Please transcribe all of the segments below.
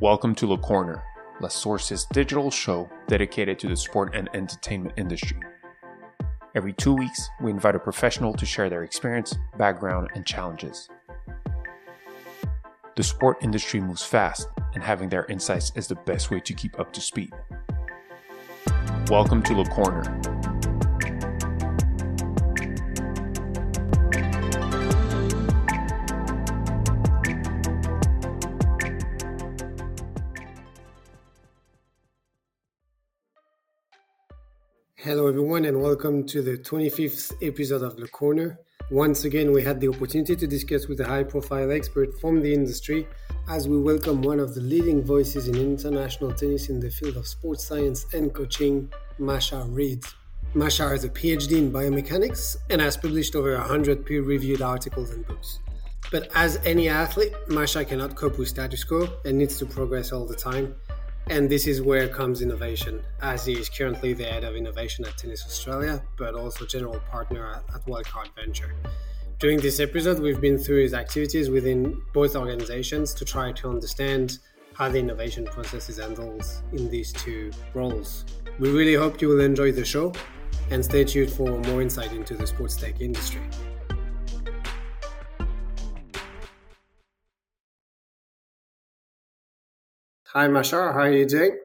Welcome to Le Corner, La Source's digital show dedicated to the sport and entertainment industry. Every two weeks, we invite a professional to share their experience, background, and challenges. The sport industry moves fast, and having their insights is the best way to keep up to speed. Welcome to Le Corner. Welcome to the 25th episode of The Corner. Once again, we had the opportunity to discuss with a high profile expert from the industry as we welcome one of the leading voices in international tennis in the field of sports science and coaching, Machar Reid. Machar has a PhD in biomechanics and has published over 100 peer reviewed articles and books. But as any athlete, Masha cannot cope with status quo and needs to progress all the time. And this is where comes innovation, as he is currently the head of innovation at Tennis Australia, but also general partner at, Wildcard Venture. During this episode, we've been through his activities within both organizations to try to understand how the innovation process is handled in these two roles. We really hope you will enjoy the show and stay tuned for more insight into the sports tech industry. Hi, Machar. How are you doing?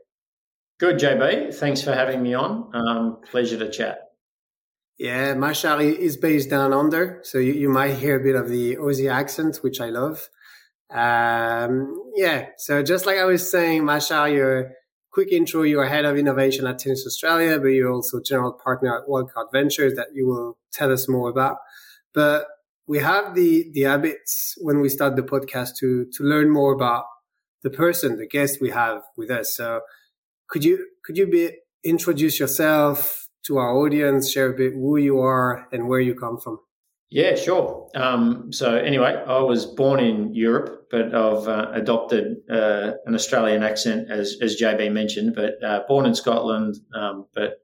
Good, JB. Thanks for having me on. Um, pleasure to chat. Yeah, Machar is based down under, so you, you, might hear a bit of the Aussie accent, which I love. Um, yeah, so just like I was saying, Machar, you're quick intro. You're head of innovation at Tennis Australia, but you're also general partner at Wildcard Ventures that you will tell us more about. But we have the the habits when we start the podcast to to learn more about the person, the guest we have with us. So could you could you be introduce yourself to our audience, share a bit who you are and where you come from? Yeah, sure. Um, so anyway, I was born in Europe, but I've uh, adopted uh, an Australian accent, as as JB mentioned. But uh, born in Scotland, um, but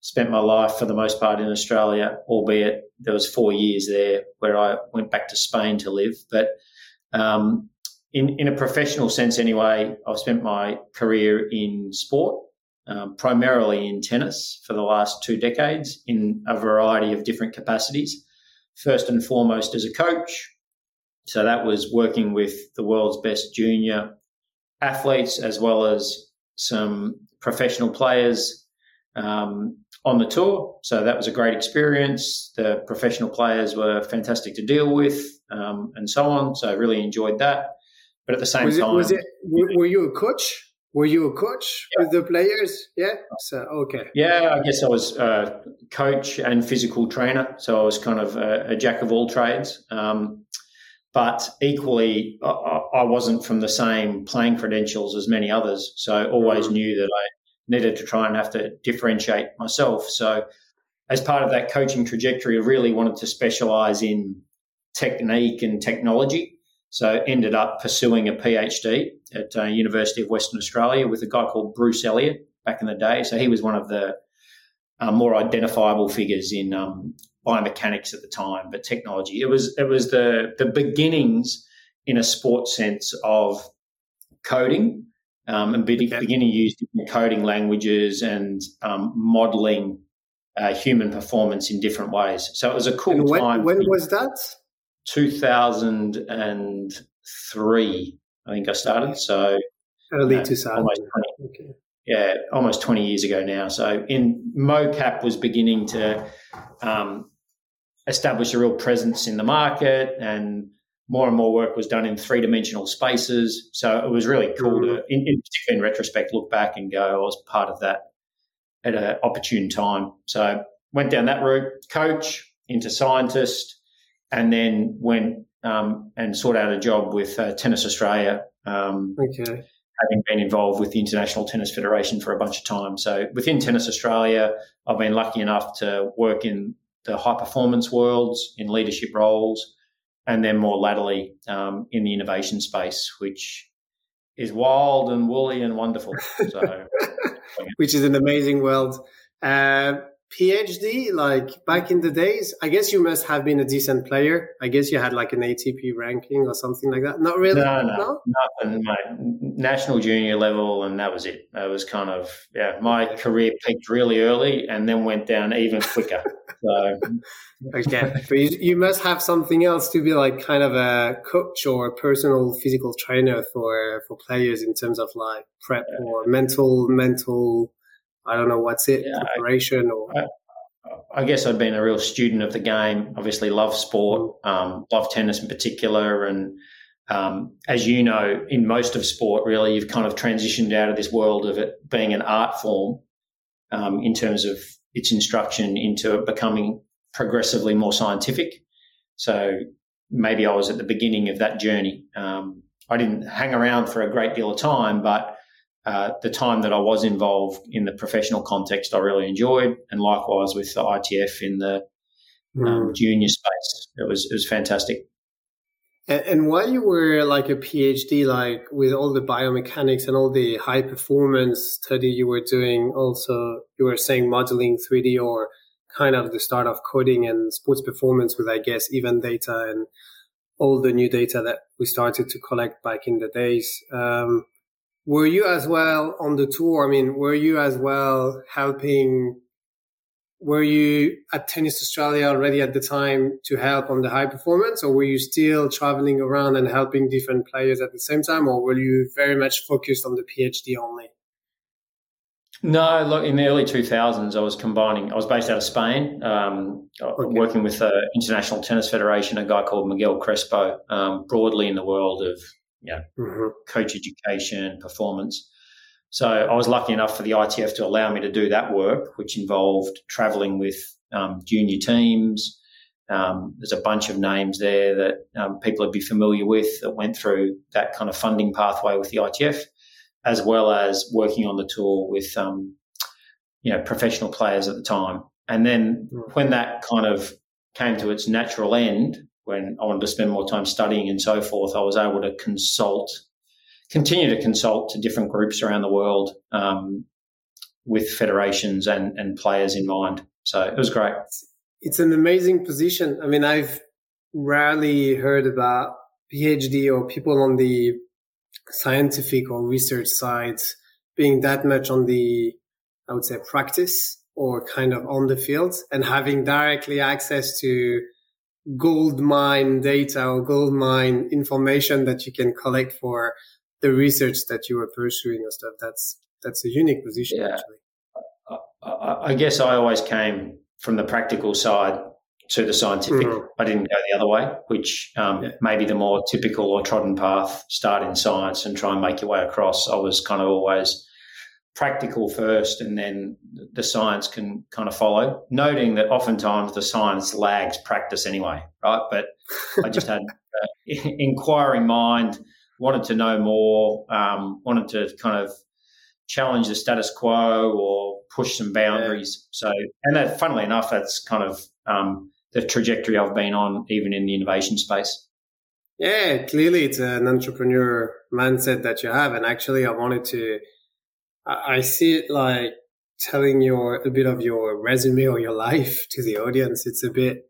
spent my life for the most part in Australia, albeit there was four years there where I went back to Spain to live. But um, in, in a professional sense, anyway, I've spent my career in sport, um, primarily in tennis for the last two decades in a variety of different capacities. First and foremost, as a coach. So that was working with the world's best junior athletes as well as some professional players um, on the tour. So that was a great experience. The professional players were fantastic to deal with um, and so on. So I really enjoyed that. But at the same was time, it, was it, were you a coach? Were you a coach yeah. with the players? Yeah. So okay. Yeah, I guess I was a coach and physical trainer, so I was kind of a, a jack of all trades. Um, but equally, I, I, wasn't from the same playing credentials as many others, so I always mm. knew that I needed to try and have to differentiate myself. So, as part of that coaching trajectory, I really wanted to specialize in technique and technology. So ended up pursuing a PhD at uh, University of Western Australia with a guy called Bruce Elliott back in the day. So he was one of the uh, more identifiable figures in um, biomechanics at the time, but technology. It was it was the the beginnings in a sports sense of coding um, and beginning to use different coding languages and um, modeling uh, human performance in different ways. So it was a cool when, time. When was that? 2003, I think I started. So early uh, 2000. Almost 20, okay. Yeah, almost 20 years ago now. So in mocap was beginning to um, establish a real presence in the market and more and more work was done in three dimensional spaces. So it was really cool to, in, in, in retrospect, look back and go, I was part of that at an opportune time. So went down that route, coach into scientist, and then went um, and sought out a job with uh, Tennis Australia. Um, okay. Having been involved with the International Tennis Federation for a bunch of time. So within Tennis Australia, I've been lucky enough to work in the high performance worlds in leadership roles, and then more latterly um, in the innovation space, which is wild and woolly and wonderful. So, which is an amazing world. Uh, PhD, like back in the days, I guess you must have been a decent player. I guess you had like an ATP ranking or something like that. Not really. No, no, no? nothing, mate. National junior level, and that was it. That was kind of yeah. My career peaked really early, and then went down even quicker. so okay, but you, you must have something else to be like kind of a coach or a personal physical trainer for for players in terms of like prep yeah. or mental mental I don't know what's it, yeah, preparation or. I, I, guess I'd been a real student of the game. Obviously, love sport, um, love tennis in particular, and um, as you know, in most of sport, really, you've kind of transitioned out of this world of it being an art form um, in terms of its instruction into it becoming progressively more scientific. So maybe I was at the beginning of that journey. Um, I didn't hang around for a great deal of time, but uh, the time that I was involved in the professional context, I really enjoyed, and likewise with the ITF in the um, mm. junior space, it was it was fantastic. And, and while you were like a PhD, like with all the biomechanics and all the high performance study you were doing, also you were saying modeling 3D or kind of the start of coding and sports performance with, I guess, event data and all the new data that we started to collect back in the days. Um, were you as well on the tour? I mean, were you as well helping? Were you at Tennis Australia already at the time to help on the high performance, or were you still traveling around and helping different players at the same time, or were you very much focused on the PhD only? No, look, in the early 2000s, I was combining, I was based out of Spain, um, okay. working with the International Tennis Federation, a guy called Miguel Crespo, um, broadly in the world of you know, mm-hmm. coach education, performance. So I was lucky enough for the ITF to allow me to do that work, which involved traveling with um, junior teams. Um, there's a bunch of names there that um, people would be familiar with that went through that kind of funding pathway with the ITF, as well as working on the tour with um, you know professional players at the time. And then mm-hmm. when that kind of came to its natural end, when I wanted to spend more time studying and so forth, I was able to consult, continue to consult to different groups around the world um, with federations and, and players in mind. So it was great. It's an amazing position. I mean, I've rarely heard about PhD or people on the scientific or research sides being that much on the, I would say, practice or kind of on the field and having directly access to gold mine data or gold mine information that you can collect for the research that you are pursuing and stuff. That's that's a unique position yeah. actually. I, I, guess I always came from the practical side to the scientific. Mm. I didn't go the other way, which um, yeah. maybe the more typical or trodden path, start in science and try and make your way across. I was kind of always practical first and then the science can kind of follow, noting that oftentimes the science lags practice anyway, right? But I just had an inquiring mind, wanted to know more, um, wanted to kind of challenge the status quo or push some boundaries. So, and that, funnily enough, that's kind of um, the trajectory I've been on, even in the innovation space. Yeah, clearly it's an entrepreneur mindset that you have. And actually, I wanted to I see it like telling your a bit of your resume or your life to the audience. It's a bit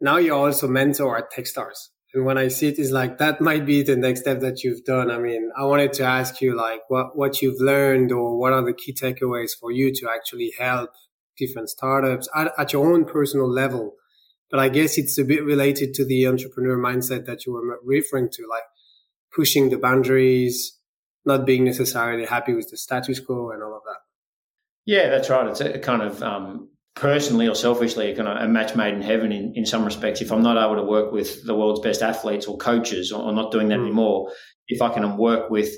now you're also mentor at Techstars. And when I see it is like that might be the next step that you've done. I mean, I wanted to ask you like what, what you've learned or what are the key takeaways for you to actually help different startups at, at your own personal level. But I guess it's a bit related to the entrepreneur mindset that you were referring to, like pushing the boundaries, not being necessarily happy with the status quo and all of that. Yeah, that's right. It's a kind of um, personally or selfishly kind of a match made in heaven in, in some respects. If I'm not able to work with the world's best athletes or coaches or, or not doing that mm. anymore, if I can work with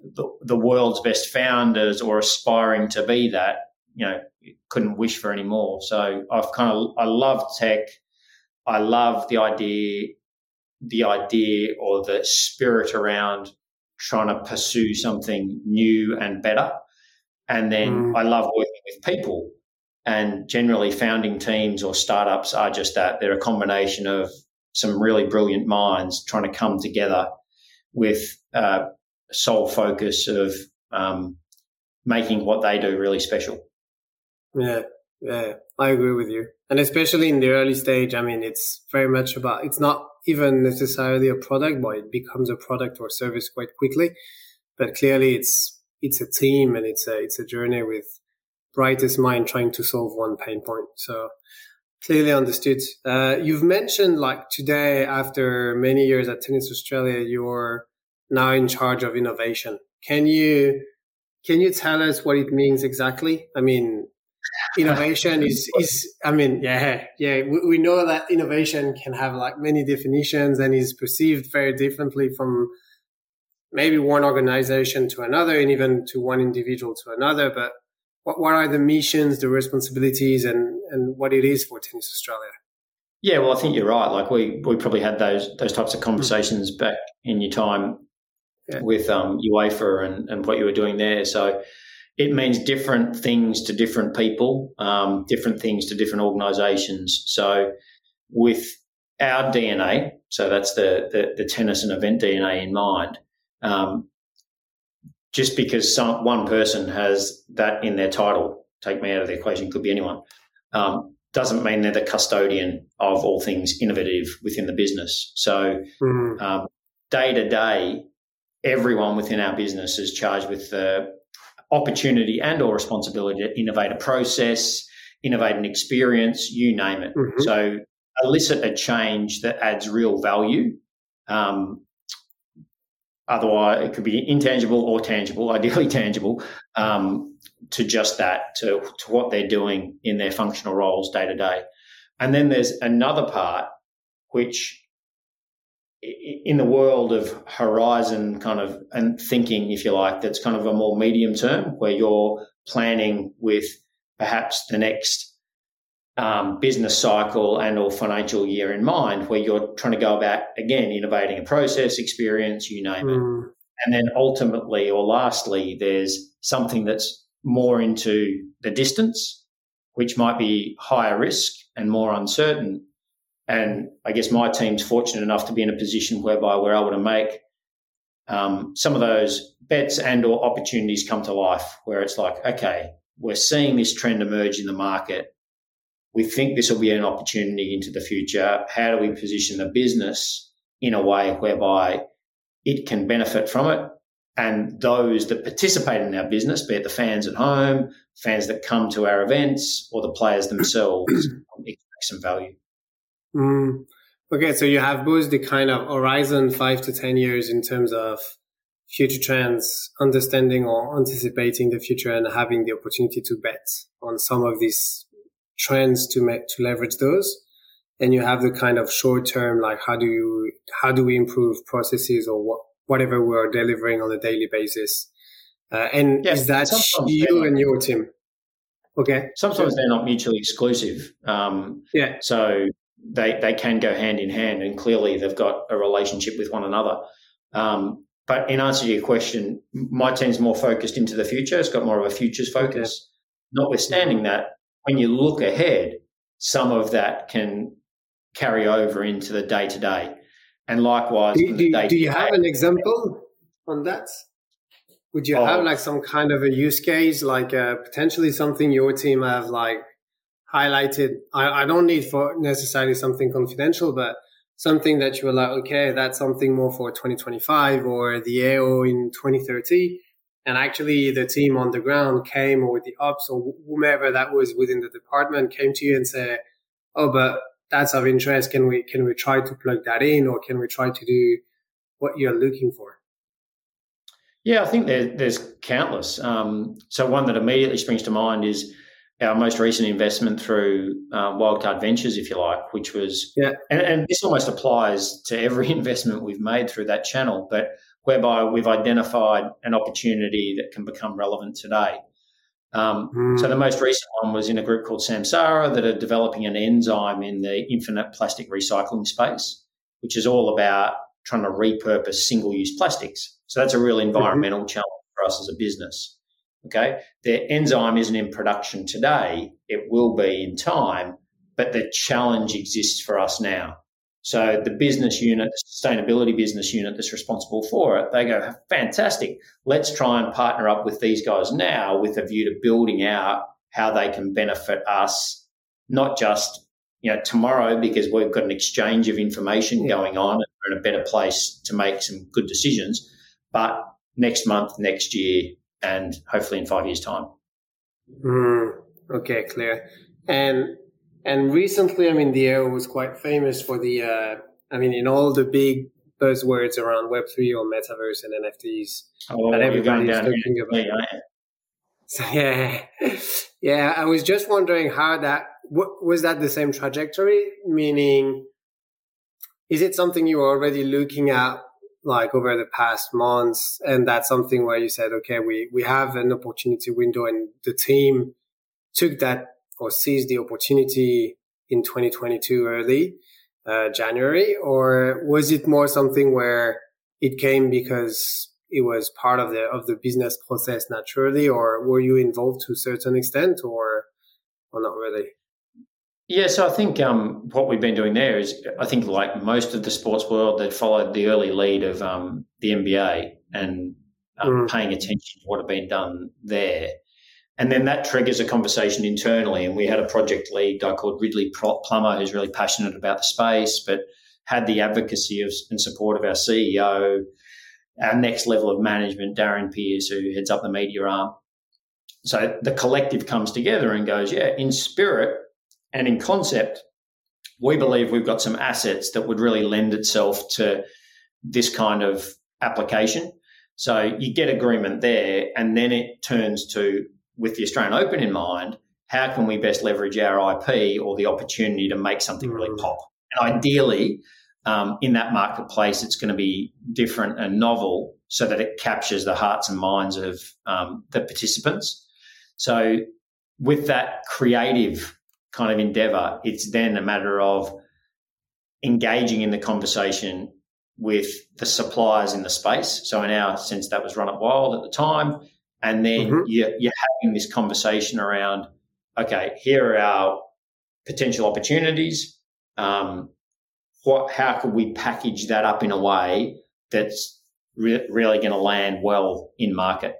the, the world's best founders or aspiring to be that, you know, couldn't wish for any more. So I've kind of, I love tech. I love the idea, the idea or the spirit around trying to pursue something new and better. And then mm. I love working with people. And generally, founding teams or startups are just that. They're a combination of some really brilliant minds trying to come together with uh, sole focus of um, making what they do really special. Yeah, yeah, I agree with you. And especially in the early stage, I mean, it's very much about, it's not even necessarily a product, but it becomes a product or service quite quickly. But clearly it's, it's a team and it's a, it's a journey with brightest mind trying to solve one pain point. So clearly understood. Uh, you've mentioned like today, after many years at Tennis Australia, you're now in charge of innovation. Can you, can you tell us what it means exactly? I mean, innovation is is i mean yeah yeah we, we, know that innovation can have like many definitions and is perceived very differently from maybe one organization to another and even to one individual to another but what, what are the missions the responsibilities and and what it is for tennis australia yeah well i think you're right like we we probably had those those types of conversations mm-hmm. back in your time yeah. with um, uefa and, and what you were doing there so it means different things to different people, um, different things to different organisations. So, with our DNA, so that's the, the, the tennis and event DNA in mind. Um, just because some one person has that in their title, take me out of the equation, could be anyone, um, doesn't mean they're the custodian of all things innovative within the business. So, mm-hmm. um, day to day, everyone within our business is charged with the opportunity and or responsibility to innovate a process, innovate an experience, you name it. Mm-hmm. So elicit a change that adds real value. Um, otherwise, it could be intangible or tangible, ideally tangible, um, to just that, to, to what they're doing in their functional roles day to day. And then there's another part which in the world of horizon kind of and thinking, if you like, that's kind of a more medium term where you're planning with perhaps the next um, business cycle and or financial year in mind, where you're trying to go about again innovating a process, experience, you name mm. it, and then ultimately or lastly, there's something that's more into the distance, which might be higher risk and more uncertain and I guess my team's fortunate enough to be in a position whereby we're able to make um, some of those bets and or opportunities come to life where it's like, okay, we're seeing this trend emerge in the market. We think this will be an opportunity into the future. How do we position the business in a way whereby it can benefit from it? And those that participate in our business, be it the fans at home, fans that come to our events, or the players themselves, expect some value. Mm. Okay, so you have both the kind of horizon five to 10 years in terms of future trends, understanding or anticipating the future and having the opportunity to bet on some of these trends to make, to leverage those. And you have the kind of short term, like how do you, how do we improve processes or what, whatever we're delivering on a daily basis? Uh, and yes, is that you and your team? Okay. Sometimes they're not mutually exclusive. Um, yeah. So they they can go hand in hand, and clearly they've got a relationship with one another. Um, but in answer to your question, my team's more focused into the future. It's got more of a futures focus. Notwithstanding that, when you look ahead, some of that can carry over into the day to day. And likewise, do, do, do you have an example on that? Would you oh, have like some kind of a use case, like uh, potentially something your team have like highlighted. I, I don't need for necessarily something confidential, but something that you were like, okay, that's something more for 2025 or the AO in 2030. And actually the team on the ground came or with the ops or whomever that was within the department came to you and said, Oh, but that's of interest. Can we, can we try to plug that in or can we try to do what you're looking for? Yeah, I think there, there's countless. Um, so one that immediately springs to mind is our most recent investment through uh, Wildcard Ventures, if you like, which was, yeah. and, and, this almost applies to every investment we've made through that channel, but whereby we've identified an opportunity that can become relevant today. Um, mm. So the most recent one was in a group called Samsara that are developing an enzyme in the infinite plastic recycling space, which is all about trying to repurpose single-use plastics. So that's a real mm-hmm. environmental mm-hmm. challenge for us as a business. Okay. The enzyme isn't in production today. It will be in time, but the challenge exists for us now. So the business unit, the sustainability business unit that's responsible for it, they go, fantastic. Let's try and partner up with these guys now with a view to building out how they can benefit us, not just you know tomorrow because we've got an exchange of information yeah. going on and we're in a better place to make some good decisions, but next month, next year, and hopefully in five years' time. Mm, okay, clear. And and recently, I mean, the AO was quite famous for the. Uh, I mean, in all the big buzzwords around Web three or metaverse and NFTs oh, that everybody's talking about. So, yeah, yeah. I was just wondering how that was that the same trajectory, meaning. Is it something you were already looking at like over the past months and that's something where you said okay we we have an opportunity window and the team took that or seized the opportunity in 2022 early uh, january or was it more something where it came because it was part of the of the business process naturally or were you involved to a certain extent or or not really yeah, so I think um, what we've been doing there is, I think like most of the sports world, that followed the early lead of um, the NBA and um, mm. paying attention to what had been done there. And then that triggers a conversation internally. And we had a project lead guy called Ridley Plummer, who's really passionate about the space, but had the advocacy of, and support of our CEO, our next level of management, Darren Pierce, who heads up the media arm. So the collective comes together and goes, yeah, in spirit, and in concept, we believe we've got some assets that would really lend itself to this kind of application. So you get agreement there, and then it turns to, with the Australian Open in mind, how can we best leverage our IP or the opportunity to make something really mm. pop? And ideally, um, in that marketplace, it's going to be different and novel so that it captures the hearts and minds of um, the participants. So, with that creative kind of endeavor. It's then a matter of engaging in the conversation with the suppliers in the space. So in our sense, that was Run It Wild at the time. And then mm-hmm. you're, you're having this conversation around, okay, here are our potential opportunities. Um, what, how could we package that up in a way that's re- really going to land well in market?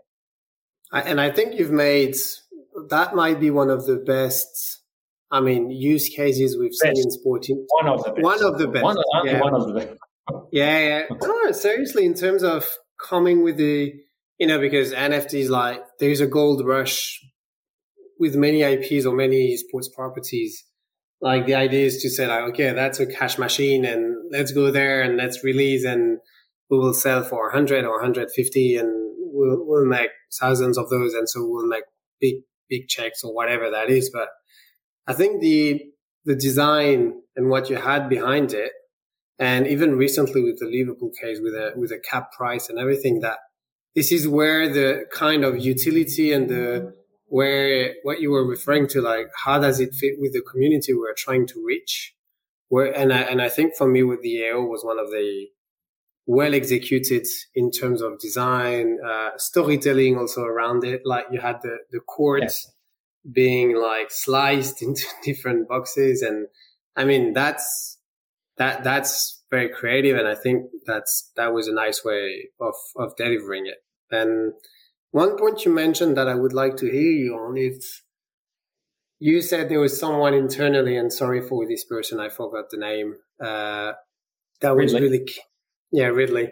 And I think you've made that might be one of the best I mean, use cases we've best. seen in sporting. One of the best. One of the best. One, yeah. one of the best. yeah, yeah. No, seriously, in terms of coming with the, you know, because NFTs like there's a gold rush with many IPs or many sports properties. Like the idea is to say like, okay, that's a cash machine and let's go there and let's release and we will sell for 100 or 150 and we'll, we'll make thousands of those. And so we'll make big, big checks or whatever that is. But I think the the design and what you had behind it, and even recently with the Liverpool case with a with a cap price and everything, that this is where the kind of utility and the where what you were referring to, like how does it fit with the community we're trying to reach? Where and I and I think for me with the AO was one of the well executed in terms of design, uh, storytelling also around it. Like you had the the court. Yes being like sliced into different boxes and i mean that's that that's very creative and i think that's that was a nice way of of delivering it. And one point you mentioned that i would like to hear you on is you said there was someone internally and sorry for this person i forgot the name uh that was ridley. really yeah ridley.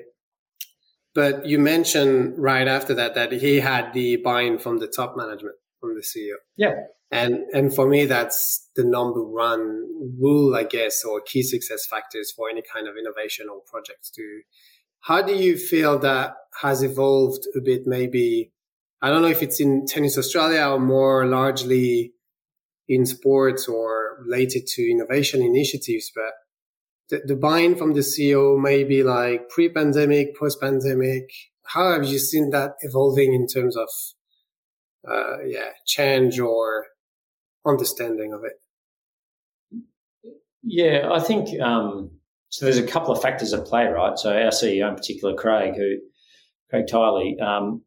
But you mentioned right after that that he had the buy-in from the top management from the CEO. Yeah. And and for me that's the number one rule, I guess, or key success factors for any kind of innovation or projects to how do you feel that has evolved a bit maybe I don't know if it's in tennis Australia or more largely in sports or related to innovation initiatives, but the, the buy-in from the CEO maybe like pre-pandemic, post-pandemic. How have you seen that evolving in terms of uh, yeah, change or understanding of it? Yeah, I think um, so. There's a couple of factors at play, right? So our CEO in particular, Craig, who Craig Tiley, um,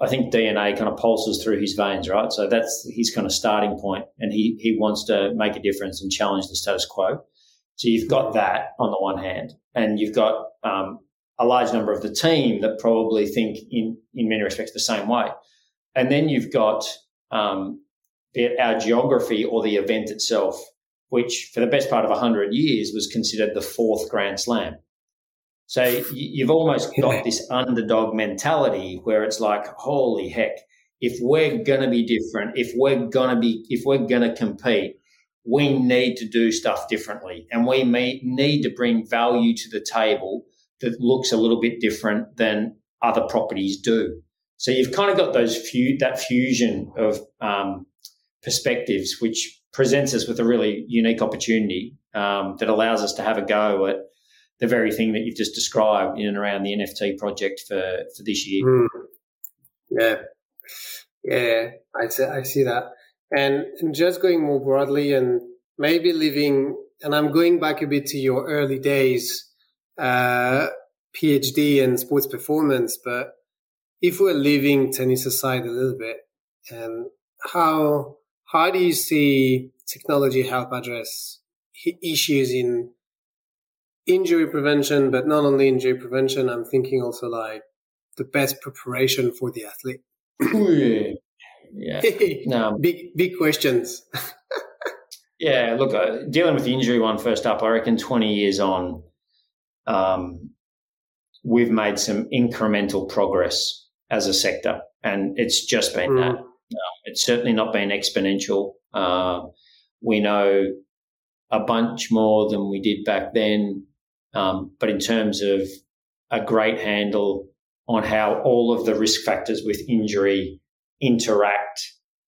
I think DNA kind of pulses through his veins, right? So that's his kind of starting point, and he he wants to make a difference and challenge the status quo. So you've got that on the one hand, and you've got um, a large number of the team that probably think in in many respects the same way. And then you've got um, our geography or the event itself, which for the best part of 100 years was considered the fourth Grand Slam. So you've almost got this underdog mentality where it's like, holy heck, if we're going to be different, if we're going to be, if we're going to compete, we need to do stuff differently and we may, need to bring value to the table that looks a little bit different than other properties do. So you've kind of got those few, that fusion of um, perspectives, which presents us with a really unique opportunity um, that allows us to have a go at the very thing that you've just described in and around the NFT project for, for this year. Mm. Yeah. Yeah, I see, I see that. And, and just going more broadly and maybe living, and I'm going back a bit to your early days, uh, PhD and sports performance, but if we're leaving tennis aside a little bit, and how how do you see technology help address issues in injury prevention, but not only injury prevention? I'm thinking also like the best preparation for the athlete. yeah, no. big big questions. yeah, look, uh, dealing with the injury one first up, I reckon 20 years on, um, we've made some incremental progress as a sector, and it's just been mm. that. Um, it's certainly not been exponential. Uh, we know a bunch more than we did back then, um, but in terms of a great handle on how all of the risk factors with injury interact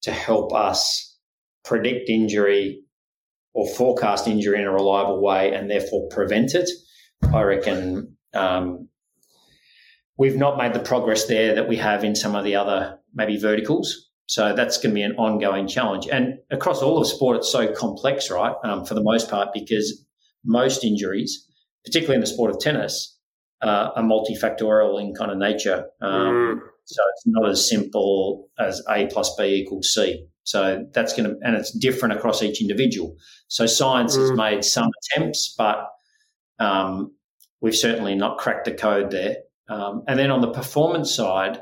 to help us predict injury or forecast injury in a reliable way and therefore prevent it, I reckon um, we've not made the progress there that we have in some of the other maybe verticals. So that's going to be an ongoing challenge. And across all of sport, it's so complex, right? Um, for the most part, because most injuries, particularly in the sport of tennis, uh, are multifactorial in kind of nature. Um, mm. So it's not as simple as A plus B equals C. So that's going to, and it's different across each individual. So science mm. has made some attempts, but um, we've certainly not cracked the code there. Um, and then on the performance side,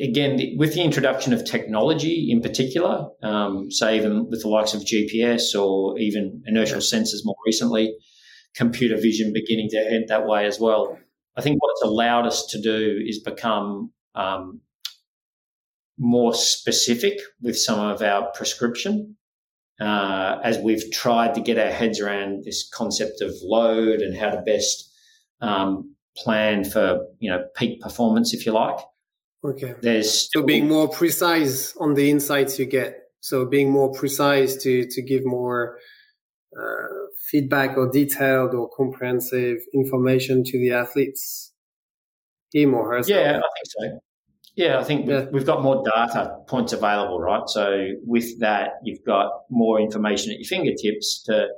again, with the introduction of technology in particular, um, say even with the likes of GPS or even inertial sensors more recently, computer vision beginning to head that way as well. I think what it's allowed us to do is become um, more specific with some of our prescription uh, as we've tried to get our heads around this concept of load and how to best um, plan for you know peak performance, if you like. Okay. There's so being more precise on the insights you get. So being more precise to to give more uh, feedback or detailed or comprehensive information to the athletes, him or herself. Yeah, I think so. Yeah, I think yeah. we've got more data points available, right? So with that, you've got more information at your fingertips to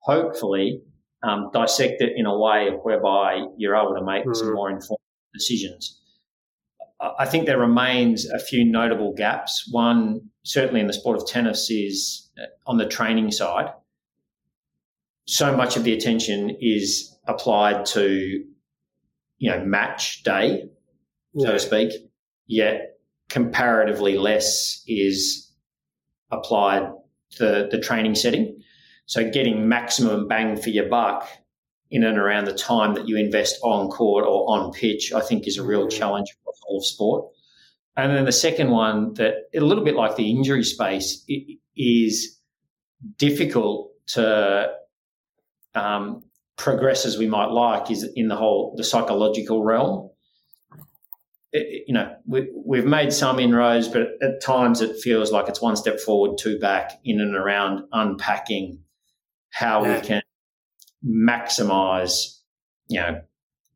hopefully um, dissect it in a way whereby you're able to make mm. some more informed decisions. I think there remains a few notable gaps. One, certainly in the sport of tennis, is uh, on the training side. So much of the attention is applied to, you know, match day, yeah. so to speak. Yet comparatively less is applied to the training setting. So getting maximum bang for your buck in and around the time that you invest on court or on pitch, I think is a real mm. challenge for all of sport. And then the second one that a little bit like the injury space is difficult to um, progress as we might like is in the whole the psychological realm. It, you know, we, we've made some inroads, but at times it feels like it's one step forward, two back in and around unpacking how yeah. we can maximize, you know,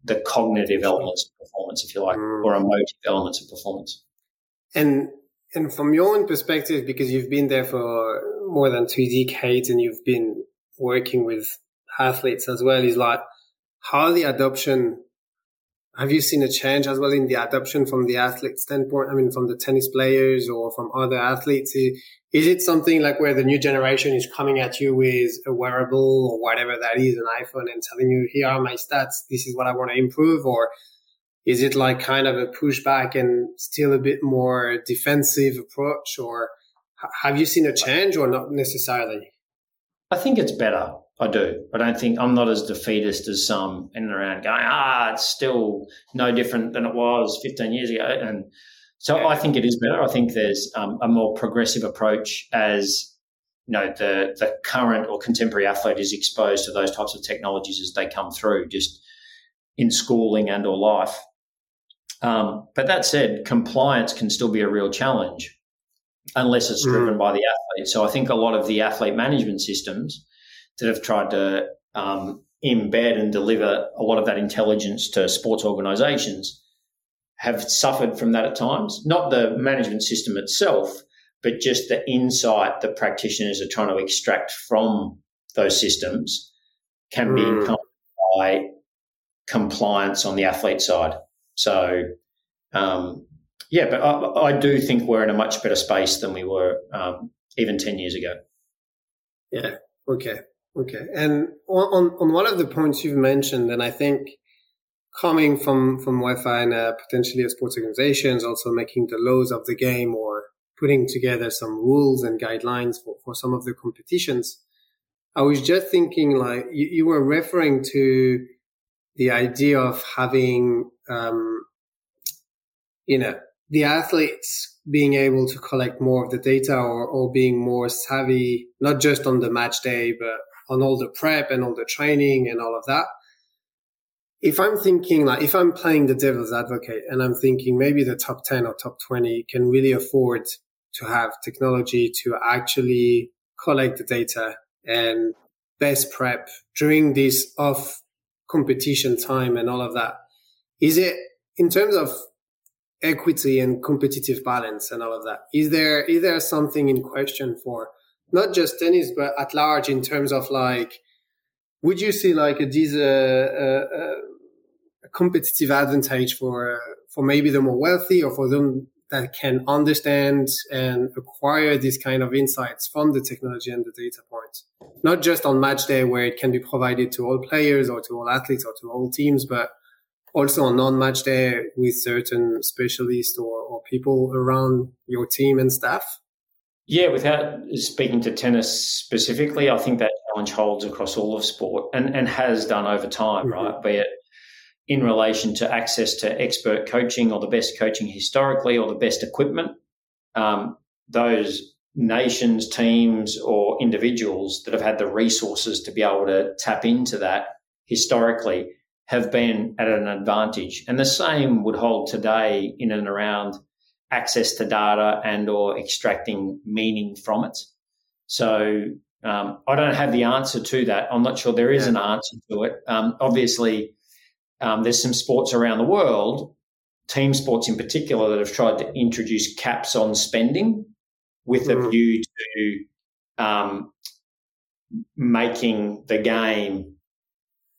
the cognitive elements of performance, if you like, mm. or emotive elements of performance. And and from your own perspective, because you've been there for more than two decades and you've been working with athletes as well, is like how the adoption have you seen a change as well in the adoption from the athlete standpoint? I mean, from the tennis players or from other athletes? Is it something like where the new generation is coming at you with a wearable or whatever that is, an iPhone, and telling you, here are my stats, this is what I want to improve? Or Is it like kind of a pushback and still a bit more defensive approach, or have you seen a change, or not necessarily? I think it's better. I do. I don't think I'm not as defeatist as some in and around going, ah, it's still no different than it was 15 years ago. And so. I think it is better. I think there's um, a more progressive approach as you know the the current or contemporary athlete is exposed to those types of technologies as they come through, just in schooling and or life. Um, but that said, compliance can still be a real challenge unless it's mm. driven by the athlete. So I think a lot of the athlete management systems that have tried to um, embed and deliver a lot of that intelligence to sports organisations have suffered from that at times. Not the management system itself, but just the insight that practitioners are trying to extract from those systems can mm. be encompassed by compliance on the athlete side. So, um, yeah, but I, I, do think we're in a much better space than we were um, even 10 years ago. Yeah. Okay. Okay. And on, on one of the points you've mentioned, and I think coming from, from Wi-Fi and uh, potentially a sports organizations, also making the laws of the game or putting together some rules and guidelines for, for some of the competitions. I was just thinking like you, you were referring to the idea of having, um, you know, the athletes being able to collect more of the data or, or being more savvy, not just on the match day, but on all the prep and all the training and all of that. If I'm thinking like, if I'm playing the devil's advocate and I'm thinking maybe the top 10 or top 20 can really afford to have technology to actually collect the data and best prep during this off competition time and all of that. Is it in terms of equity and competitive balance and all of that? Is there is there something in question for not just tennis but at large in terms of like would you see like a, these uh, uh, a competitive advantage for for maybe the more wealthy or for them that can understand and acquire these kind of insights from the technology and the data points. Not just on match day where it can be provided to all players or to all athletes or to all teams, but also on non-match day with certain specialists or, or people around your team and staff? Yeah, without speaking to tennis specifically, I think that challenge holds across all of sport and, and has done over time, mm-hmm. right? Be it in relation to access to expert coaching or the best coaching historically or the best equipment. Um, those nations, teams, or individuals that have had the resources to be able to tap into that historically have been at an advantage. And the same would hold today in and around access to data and or extracting meaning from it. So um, I don't have the answer to that. I'm not sure there is an answer to it. Um, obviously, um, there's some sports around the world, team sports in particular, that have tried to introduce caps on spending with mm. a view to um, making the game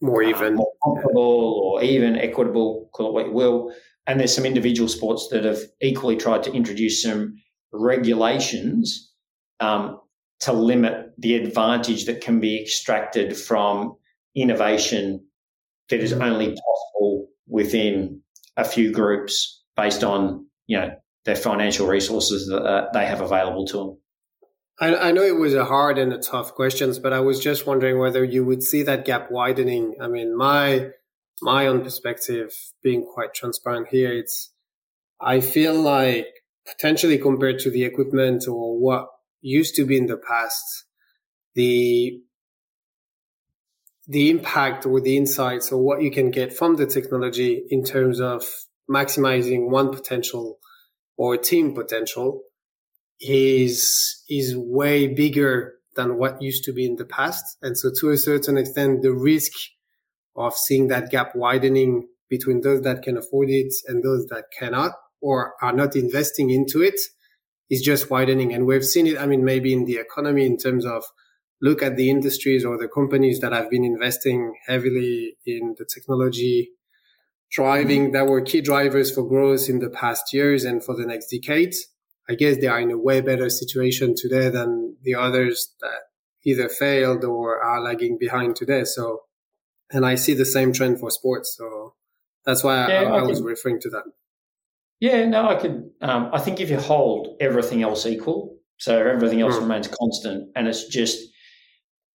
more even, more comfortable or even equitable, call it what you will. And there's some individual sports that have equally tried to introduce some regulations um, to limit the advantage that can be extracted from innovation that is only possible within a few groups based on you know their financial resources that uh, they have available to them. I, I, know it was a hard and a tough questions, but I was just wondering whether you would see that gap widening. I mean, my my own perspective, being quite transparent here, it's I feel like potentially compared to the equipment or what used to be in the past, the the impact or the insights or what you can get from the technology in terms of maximizing one potential or team potential is is way bigger than what used to be in the past. And so to a certain extent, the risk of seeing that gap widening between those that can afford it and those that cannot or are not investing into it is just widening. And we've seen it, I mean, maybe in the economy in terms of look at the industries or the companies that have been investing heavily in the technology driving that were key drivers for growth in the past years and for the next decade. I guess they are in a way better situation today than the others that either failed or are lagging behind today. So, and I see the same trend for sports. So That's why yeah, I, I, I, was referring to that. Yeah, no, I could. Um, I think if you hold everything else equal, so everything else mm. remains constant, and it's just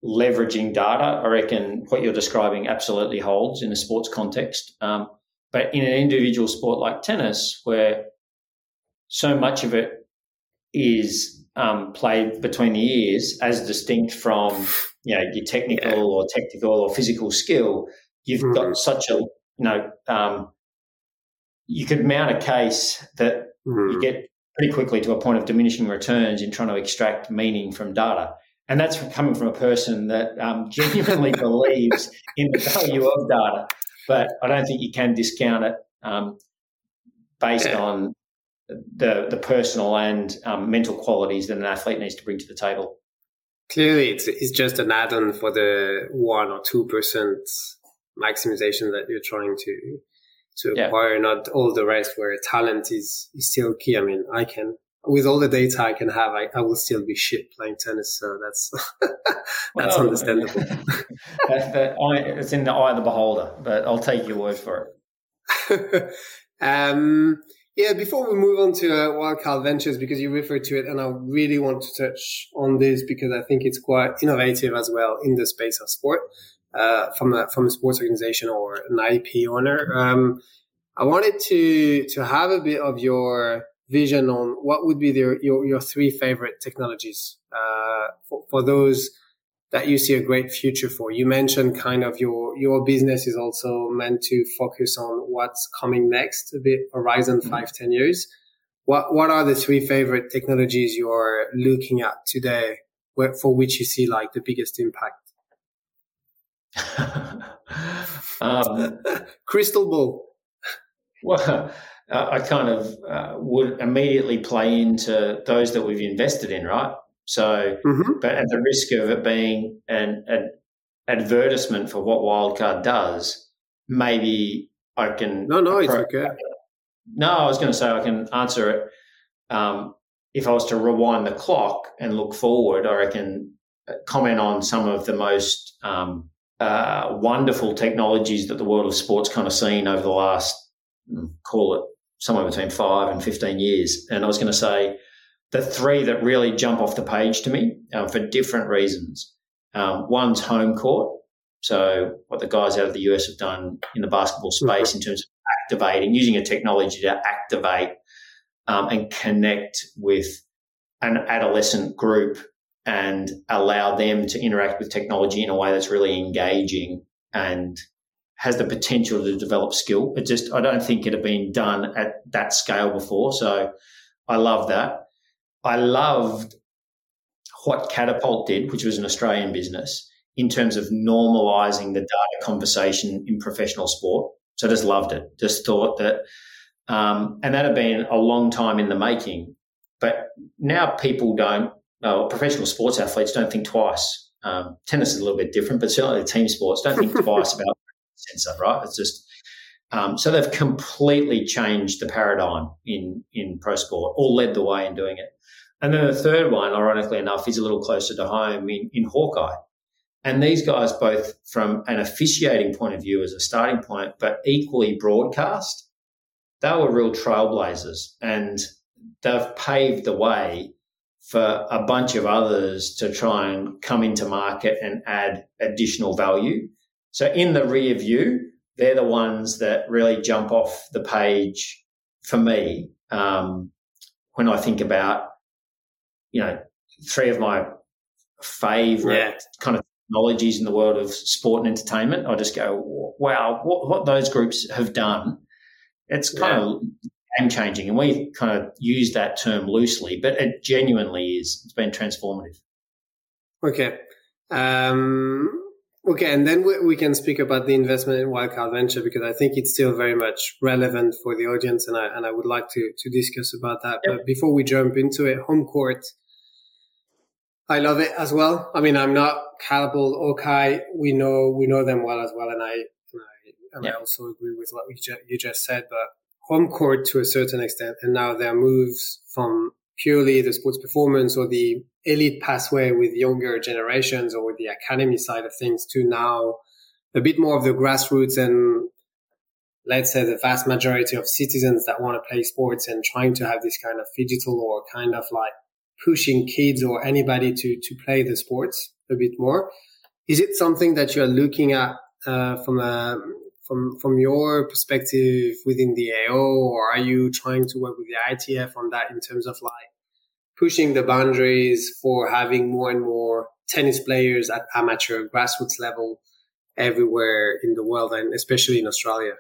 leveraging data, I reckon what you're describing absolutely holds in a sports context. Um, but in an individual sport like tennis, where so much of it is um, played between the ears, as distinct from you know your technical yeah. or technical or physical skill, you've mm. got such a you know um, you could mount a case that mm. you get pretty quickly to a point of diminishing returns in trying to extract meaning from data. And that's coming from a person that um, genuinely believes in the value of data. But I don't think you can discount it um, based yeah. on the the personal and um, mental qualities that an athlete needs to bring to the table. Clearly, it's, it's just an add-on for the one or two percent maximization that you're trying to to yeah. acquire, not all the rest where talent is, is still key. I mean, I can with all the data I can have, I, I will still be shit playing tennis. So that's that's well, understandable. it's in the eye of the beholder, but I'll take your word for it. um, yeah, before we move on to uh, Wildcard Ventures, because you referred to it, and I really want to touch on this because I think it's quite innovative as well in the space of sport, uh, from a from a sports organization or an IP owner. Um, I wanted to to have a bit of your vision on what would be the, your your three favorite technologies uh, for, for those that you see a great future for. You mentioned kind of your your business is also meant to focus on what's coming next, a bit horizon mm-hmm. five ten years. What what are the three favorite technologies you're looking at today, where, for which you see like the biggest impact? um, Crystal ball. Well, I kind of uh, would immediately play into those that we've invested in, right? So, mm-hmm. but at the risk of it being an, an advertisement for what Wildcard does, maybe I can. No, no, it's okay. No, I was going to say I can answer it. Um, if I was to rewind the clock and look forward, or I can uh, comment on some of the most um, uh, wonderful technologies that the world of sports kind of seen over the last, mm, call it somewhere between five and 15 years. And I was going to say, the three that really jump off the page to me um, for different reasons. Um, one's home court. So what the guys out of the US have done in the basketball mm-hmm. space in terms of activating, using a technology to activate um, and connect with an adolescent group and allow them to interact with technology in a way that's really engaging and has the potential to develop skill. It just, I don't think it had been done at that scale before. So I love that. I loved what Catapult did, which was an Australian business, in terms of normalizing the data conversation in professional sport. So I just loved it. Just thought that, um, and that had been a long time in the making. But now people don't, uh, professional sports athletes don't think twice. Um, tennis is a little bit different, but certainly the team sports don't think twice about sensor, right? It's just um, so they've completely changed the paradigm in in pro sport, or led the way in doing it. And then the third one, ironically enough, is a little closer to home in, in Hawkeye. And these guys, both from an officiating point of view as a starting point, but equally broadcast, they were real trailblazers and they've paved the way for a bunch of others to try and come into market and add additional value. So in the rear view, they're the ones that really jump off the page for me um, when I think about you know, three of my favorite yeah. kind of technologies in the world of sport and entertainment. I just go, wow, what, what those groups have done, it's kind yeah. of game changing. And we kind of use that term loosely, but it genuinely is. It's been transformative. Okay. Um, Okay, and then we, we, can speak about the investment in Wildcard Venture because I think it's still very much relevant for the audience, and I and I would like to to discuss about that. Yep. But before we jump into it, home court, I love it as well. I mean, I'm not Catapult or Kai. We know we know them well as well, and I and I, and yep. I also agree with what you, ju- you just said. But home court to a certain extent, and now their moves from purely the sports performance or the elite pathway with younger generations or with the academy side of things to now a bit more of the grassroots and let's say the vast majority of citizens that want to play sports and trying to have this kind of digital or kind of like pushing kids or anybody to to play the sports a bit more. Is it something that you're looking at uh, from a from from your perspective within the AO, or are you trying to work with the ITF on that in terms of like pushing the boundaries for having more and more tennis players at amateur grassroots level everywhere in the world and especially in Australia?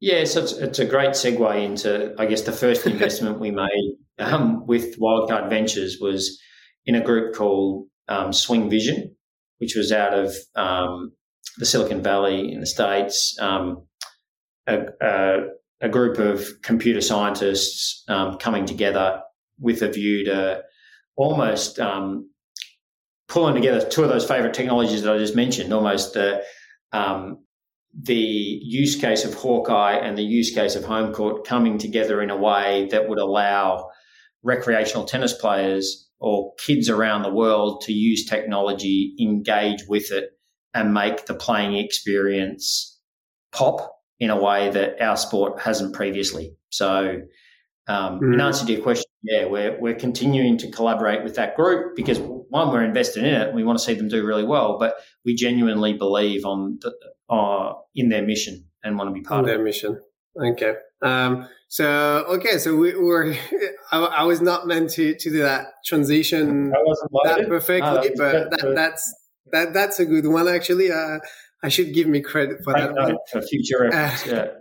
Yeah, so it's, it's a great segue into, I guess, the first investment we made um, with Wildcard Ventures was in a group called um, Swing Vision, which was out of um, the Silicon Valley in the States. Um, a, a, a, group of computer scientists um, coming together with a view to almost um, pulling together two of those favorite technologies that I just mentioned, almost the um, the use case of Hawkeye and the use case of home court coming together in a way that would allow recreational tennis players or kids around the world to use technology, engage with it, and make the playing experience pop in a way that our sport hasn't previously. So, um, mm. in answer to your question, yeah, we're we're continuing to collaborate with that group because one, we're invested in it, and we want to see them do really well, but we genuinely believe on the, uh, in their mission and want to be part in of their mission. Okay. Um, so okay, so we were. I, I, was not meant to, to do that transition that perfectly, oh, that but that, that's that that's a good one actually. Uh, I should give me credit for that one. for future reference. Uh,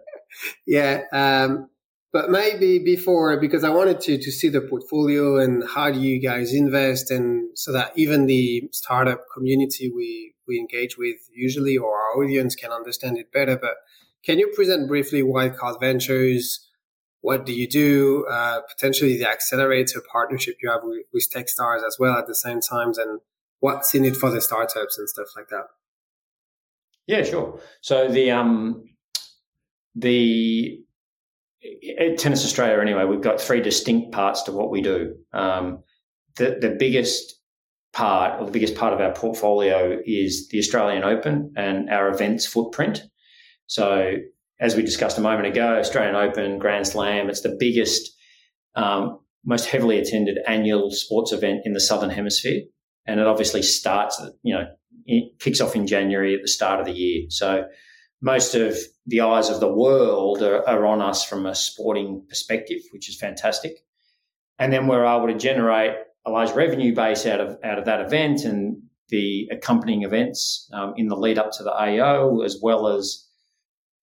yeah. yeah. Um, but maybe before because I wanted to to see the portfolio and how do you guys invest and so that even the startup community we we engage with usually or our audience can understand it better. But can you present briefly Wildcard Ventures? What do you do? Uh, potentially the accelerator partnership you have with, with Techstars as well at the same times, and what's in it for the startups and stuff like that. Yeah, sure. So the um the at Tennis Australia anyway, we've got three distinct parts to what we do. Um, the the biggest part or the biggest part of our portfolio is the Australian Open and our events footprint. So as we discussed a moment ago, Australian Open, Grand Slam, it's the biggest, um, most heavily attended annual sports event in the Southern Hemisphere and it obviously starts, you know, it kicks off in January at the start of the year. So most of the eyes of the world are, are on us from a sporting perspective, which is fantastic. And then we're able to generate a large revenue base out of out of that event and the accompanying events um, in the lead up to the AO, as well as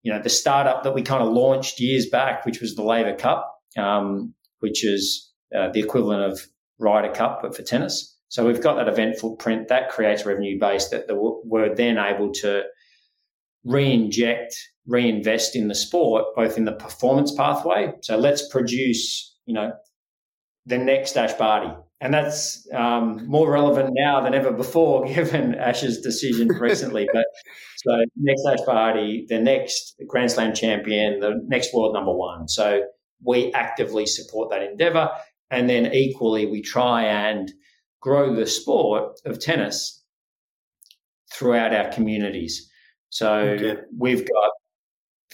you know the startup that we kind of launched years back, which was the Laver Cup, um, which is uh, the equivalent of Ryder Cup but for tennis. So we've got that event footprint that creates a revenue base that the, we're then able to re-inject, reinvest in the sport, both in the performance pathway. So let's produce, you know, the next Ash Barty. And that's um, more relevant now than ever before, given Ash's decision recently. But so next Ash Barty, the next Grand Slam champion, the next world number one. So we actively support that endeavor. And then equally, we try and grow the sport of tennis throughout our communities. So okay. we've got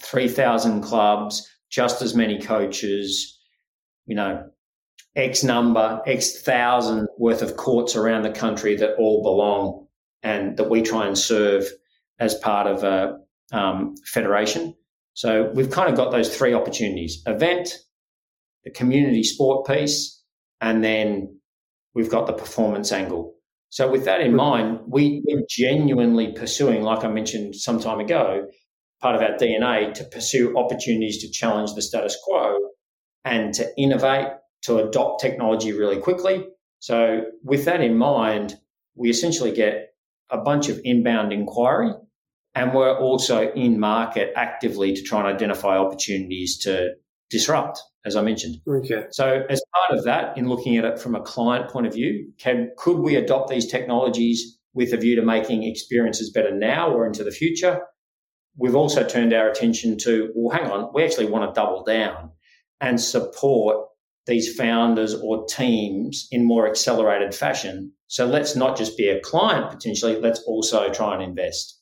3,000 clubs, just as many coaches, you know, X number, X thousand worth of courts around the country that all belong and that we try and serve as part of a um, federation. So we've kind of got those three opportunities event, the community sport piece, and then we've got the performance angle. So with that in mind, we, are genuinely pursuing, like I mentioned some time ago, part of our DNA to pursue opportunities to challenge the status quo and to innovate, to adopt technology really quickly. So with that in mind, we essentially get a bunch of inbound inquiry and we're also in market actively to try and identify opportunities to disrupt as I mentioned. Okay. So as part of that, in looking at it from a client point of view, can could we adopt these technologies with a view to making experiences better now or into the future? We've also turned our attention to, well, hang on, we actually want to double down and support these founders or teams in more accelerated fashion. So let's not just be a client potentially, let's also try and invest.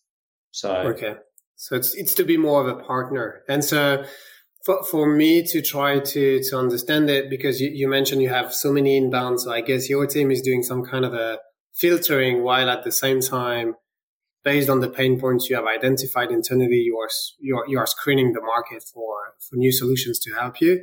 So okay. So it's it's to be more of a partner. And so for, for me to try to to understand it, because you, you mentioned you have so many inbound, so I guess your team is doing some kind of a filtering while at the same time based on the pain points you have identified internally, you are you are, you are screening the market for for new solutions to help you.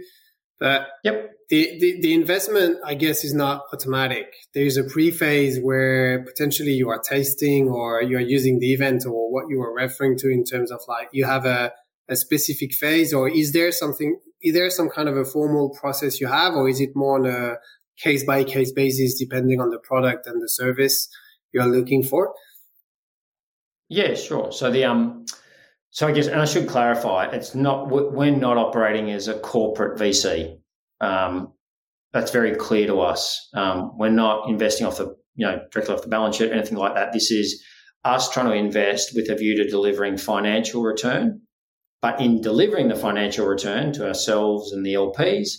But yep. the, the, the investment, I guess, is not automatic. There's a pre-phase where potentially you are tasting or you are using the event or what you are referring to in terms of like you have a, a specific phase or is there something, is there some kind of a formal process you have or is it more on a case by case basis depending on the product and the service you're looking for? Yeah, sure. So the um, so I guess, and I should clarify, it's not we're not operating as a corporate VC. Um, that's very clear to us. Um, we're not investing off the you know directly off the balance sheet, anything like that. This is us trying to invest with a view to delivering financial return. But in delivering the financial return to ourselves and the LPs,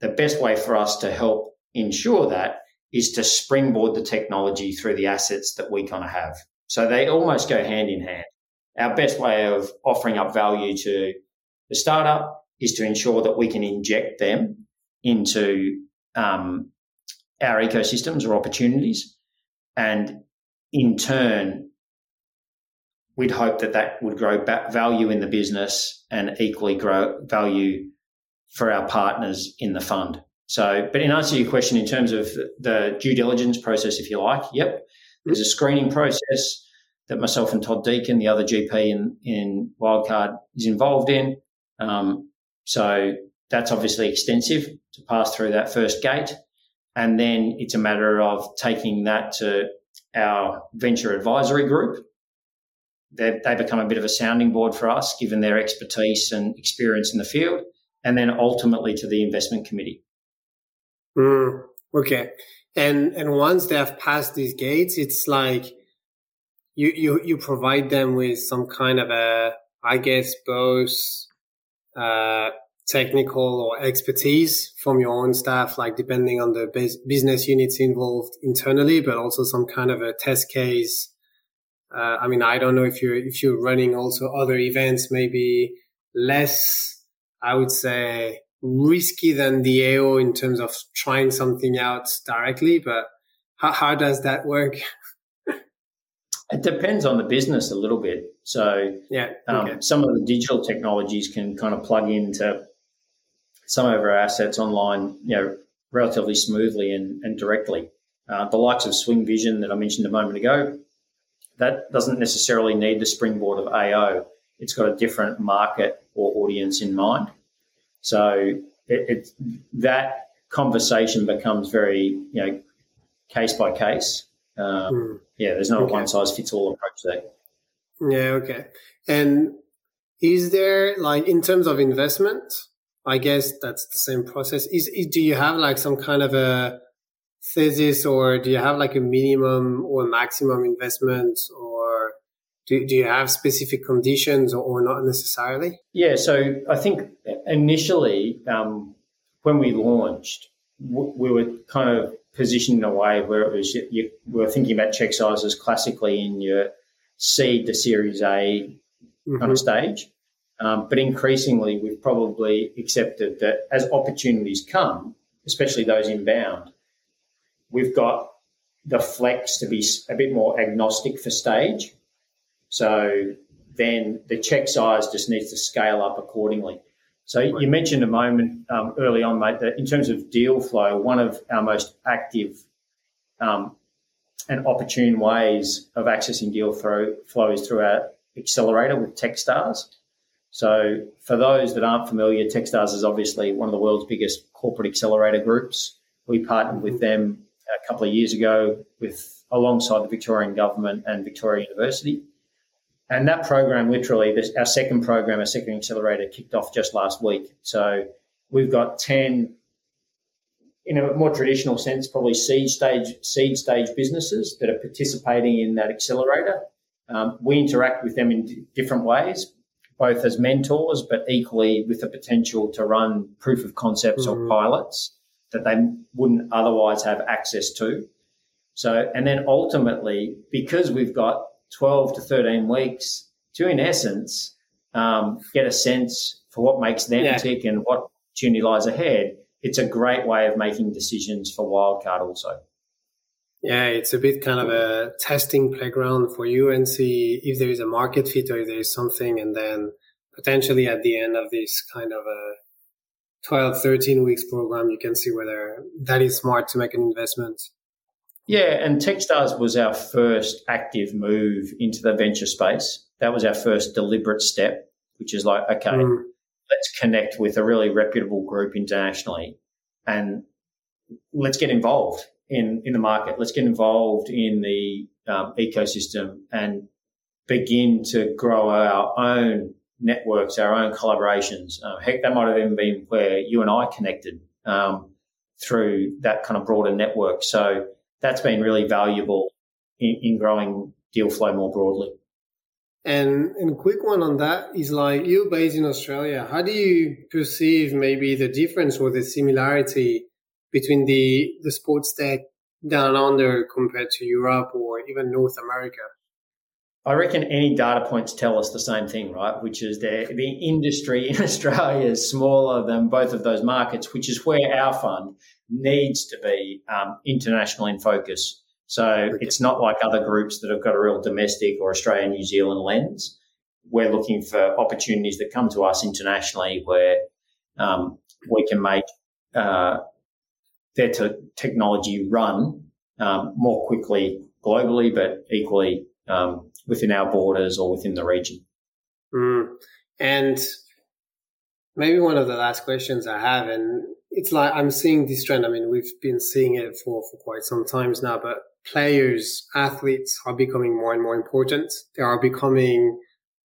the best way for us to help ensure that is to springboard the technology through the assets that we kind of have. So they almost go hand in hand. Our best way of offering up value to the startup is to ensure that we can inject them into um, our ecosystems or opportunities. And in turn, we'd hope that that would grow value in the business and equally grow value for our partners in the fund. So, but in answer to your question, in terms of the due diligence process, if you like, yep, there's a screening process that myself and Todd Deacon, the other GP in, in Wildcard, is involved in. Um, so that's obviously extensive to pass through that first gate. And then it's a matter of taking that to our venture advisory group. They, they become a bit of a sounding board for us, given their expertise and experience in the field, and then ultimately to the investment committee. Mm, okay. And and once they have passed these gates, it's like you you you provide them with some kind of a I guess both uh, technical or expertise from your own staff, like depending on the business units involved internally, but also some kind of a test case. Uh, I mean, I don't know if you're if you're running also other events, maybe less, I would say, risky than the AO in terms of trying something out directly. But how, how does that work? It depends on the business a little bit. So, yeah, um, some of the digital technologies can kind of plug into some of our assets online, you know, relatively smoothly and, and directly. Uh, the likes of Swing Vision that I mentioned a moment ago, that doesn't necessarily need the springboard of AO. It's got a different market or audience in mind. So it, it that conversation becomes very, you know, case by case. Um, mm. Yeah, there's not okay. one size fits all approach there. Yeah, okay. And is there like in terms of investment? I guess that's the same process. Is, is do you have like some kind of a thesis, or do you have like a minimum or maximum investment, or do, do you have specific conditions, or, or not necessarily? Yeah, so I think initially um, when we launched, we were kind of positioned in a way where it was you, were thinking about check sizes classically in your seed to Series A mm-hmm. kind of stage. Um, but increasingly, we've probably accepted that as opportunities come, especially those inbound, we've got the flex to be a bit more agnostic for stage. So then the check size just needs to scale up accordingly. So you mentioned a moment um, early on, mate, that in terms of deal flow, one of our most active um, and opportune ways of accessing deal flow, flow is through our accelerator with Techstars. So for those that aren't familiar, Techstars is obviously one of the world's biggest corporate accelerator groups. We partnered with them a couple of years ago with alongside the Victorian government and Victoria University. And that program, literally, this, our second program, our second accelerator, kicked off just last week. So we've got 10, in a more traditional sense, probably seed stage, seed stage businesses that are participating in that accelerator. Um, we interact with them in d- different ways, both as mentors, but equally with the potential to run proof of concepts mm-hmm. or pilots that they wouldn't otherwise have access to. So, and then ultimately, because we've got 12 to 13 weeks to, in essence, um, get a sense for what makes them yeah. tick and what opportunity lies ahead, it's a great way of making decisions for wildcard also. Yeah, it's a bit kind of a testing playground for you and see if there is a market fit or if there is something, and then potentially at the end of this kind of a 12, 13 weeks program, you can see whether that is smart to make an investment. Yeah, and Techstars was our first active move into the venture space. That was our first deliberate step, which is like, okay, mm. let's connect with a really reputable group internationally and let's get involved in, in the market. Let's get involved in the um, ecosystem and begin to grow our own networks, our own collaborations. Uh, heck, that might have even been where you and I connected um, through that kind of broader network. So that's been really valuable in, in growing deal flow more broadly. And and quick one on that is like you're based in Australia. How do you perceive maybe the difference or the similarity between the the sports tech down under compared to Europe or even North America? I reckon any data points tell us the same thing, right? Which is the the industry in Australia is smaller than both of those markets, which is where our fund needs to be um, international in focus. So it's not like other groups that have got a real domestic or Australian New Zealand lens. We're looking for opportunities that come to us internationally where um, we can make uh, their technology run um, more quickly globally, but equally um, within our borders or within the region. Mm. And maybe one of the last questions I have, and it's like I'm seeing this trend. I mean, we've been seeing it for, for quite some times now, but players, athletes are becoming more and more important. They are becoming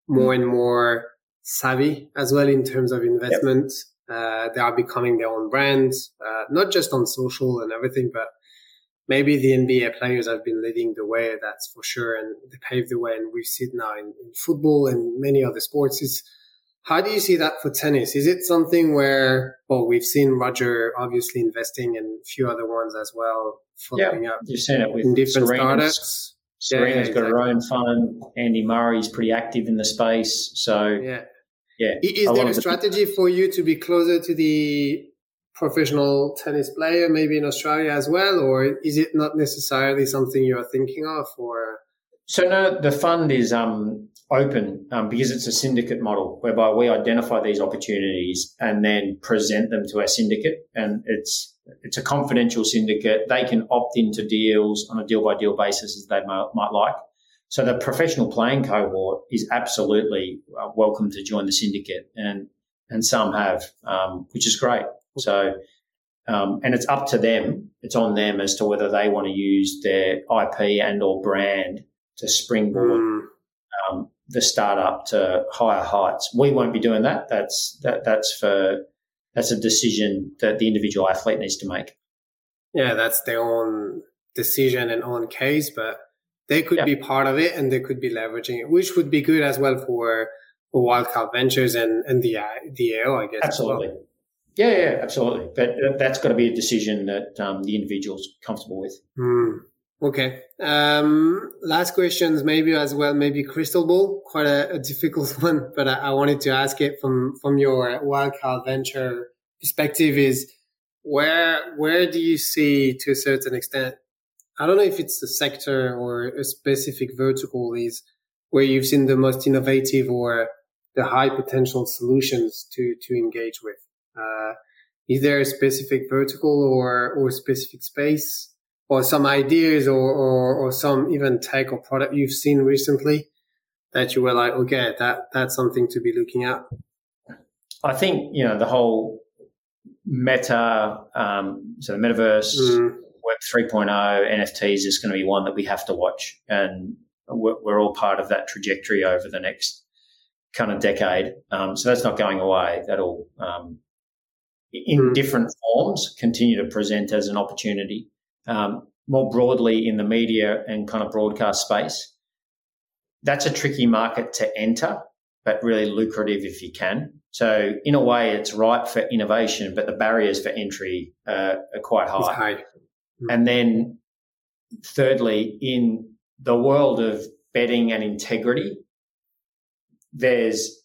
more and more savvy as well in terms of investment. Yep. Uh, they are becoming their own brands, uh, not just on social and everything, but maybe the NBA players have been leading the way. That's for sure, and they paved the way. And we see it now in, in football and many other sports. Is how do you see that for tennis? Is it something where, well, we've seen Roger obviously investing in a few other ones as well, following yeah, up. You've seen it with different Serena's, startups. Serena's yeah, got exactly. her own fund. Andy Murray's pretty active in the space. So, yeah. Yeah. Is there a strategy for you to be closer to the professional tennis player, maybe in Australia as well, or is it not necessarily something you're thinking of? Or so no, the fund is um, open um, because it's a syndicate model whereby we identify these opportunities and then present them to our syndicate. And it's it's a confidential syndicate. They can opt into deals on a deal by deal basis as they might, might like. So the professional playing cohort is absolutely uh, welcome to join the syndicate, and and some have, um, which is great. So. Um, and it's up to them. It's on them as to whether they want to use their IP and or brand to springboard mm. um, the startup to higher heights. We won't be doing that. That's that that's for that's a decision that the individual athlete needs to make. Yeah, that's their own decision and own case, but they could be part of it and they could be leveraging it, which would be good as well for for Wildcard Ventures and and the the AO, I guess. Absolutely. Well. Yeah, yeah, absolutely. But that's got to be a decision that um, the individual's comfortable with. Mm. Okay. Um, last questions, maybe as well, maybe crystal ball, quite a, a difficult one, but I, I, wanted to ask it from, from your wildcard venture perspective is where, where do you see to a certain extent? I don't know if it's a sector or a specific vertical is where you've seen the most innovative or the high potential solutions to, to engage with. Uh, is there a specific vertical or, or specific space or some ideas or, or, or some even tech or product you've seen recently that you were like, okay, that that's something to be looking at? I think you know the whole meta, um, so the metaverse, mm. Web 3.0, NFTs is going to be one that we have to watch, and we're, we're all part of that trajectory over the next kind of decade. Um, so that's not going away. That'll um, in mm. different forms continue to present as an opportunity um, more broadly in the media and kind of broadcast space. That's a tricky market to enter, but really lucrative if you can. So in a way, it's ripe for innovation, but the barriers for entry uh, are quite high. high. Mm-hmm. And then thirdly, in the world of betting and integrity, there's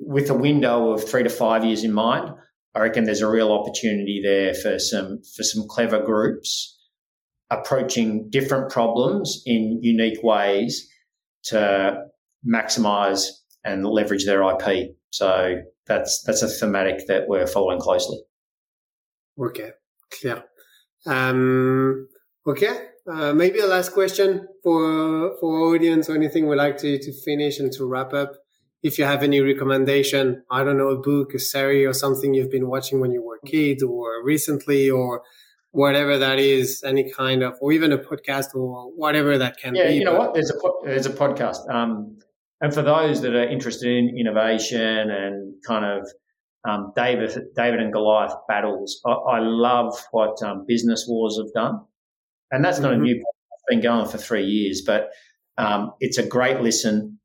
with a window of three to five years in mind, I reckon there's a real opportunity there for some for some clever groups approaching different problems in unique ways to maximize and leverage their IP. So that's that's a thematic that we're following closely. Okay, clear. Um, okay, uh, maybe a last question for for audience or anything we'd like to to finish and to wrap up. If you have any recommendation, I don't know, a book, a series, or something you've been watching when you were a kid, or recently, or whatever that is, any kind of, or even a podcast or whatever that can yeah, be. Yeah, you know what? There's a there's a podcast. Um, and for those that are interested in innovation and kind of um, David David and Goliath battles, I, I love what um, Business Wars have done, and that's not mm-hmm. a new. Podcast, it's been going for three years, but um, it's a great listen.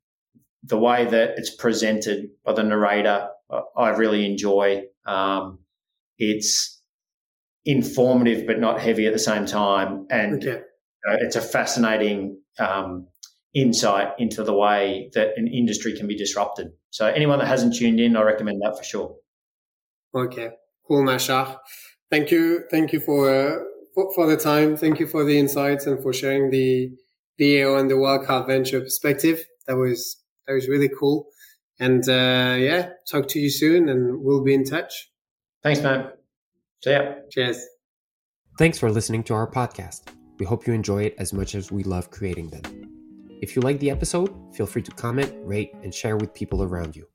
The way that it's presented by the narrator, I really enjoy. Um, it's informative but not heavy at the same time, and okay. uh, it's a fascinating um, insight into the way that an industry can be disrupted. So anyone that hasn't tuned in, I recommend that for sure. Okay, cool, Machar. Thank you, thank you for, uh, for, for the time. Thank you for the insights and for sharing the the AO and the wildcard venture perspective. That was that was really cool. And uh, yeah, talk to you soon, and we'll be in touch. Thanks, man. See ya. Cheers. Thanks for listening to our podcast. We hope you enjoy it as much as we love creating them. If you like the episode, feel free to comment, rate, and share with people around you.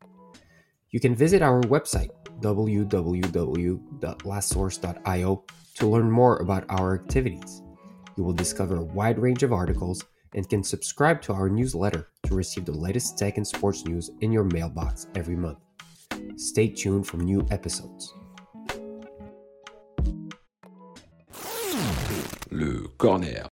You can visit our website, www.lastsource.io, to learn more about our activities. You will discover a wide range of articles and can subscribe to our newsletter to receive the latest tech and sports news in your mailbox every month. Stay tuned for new episodes. Le corner.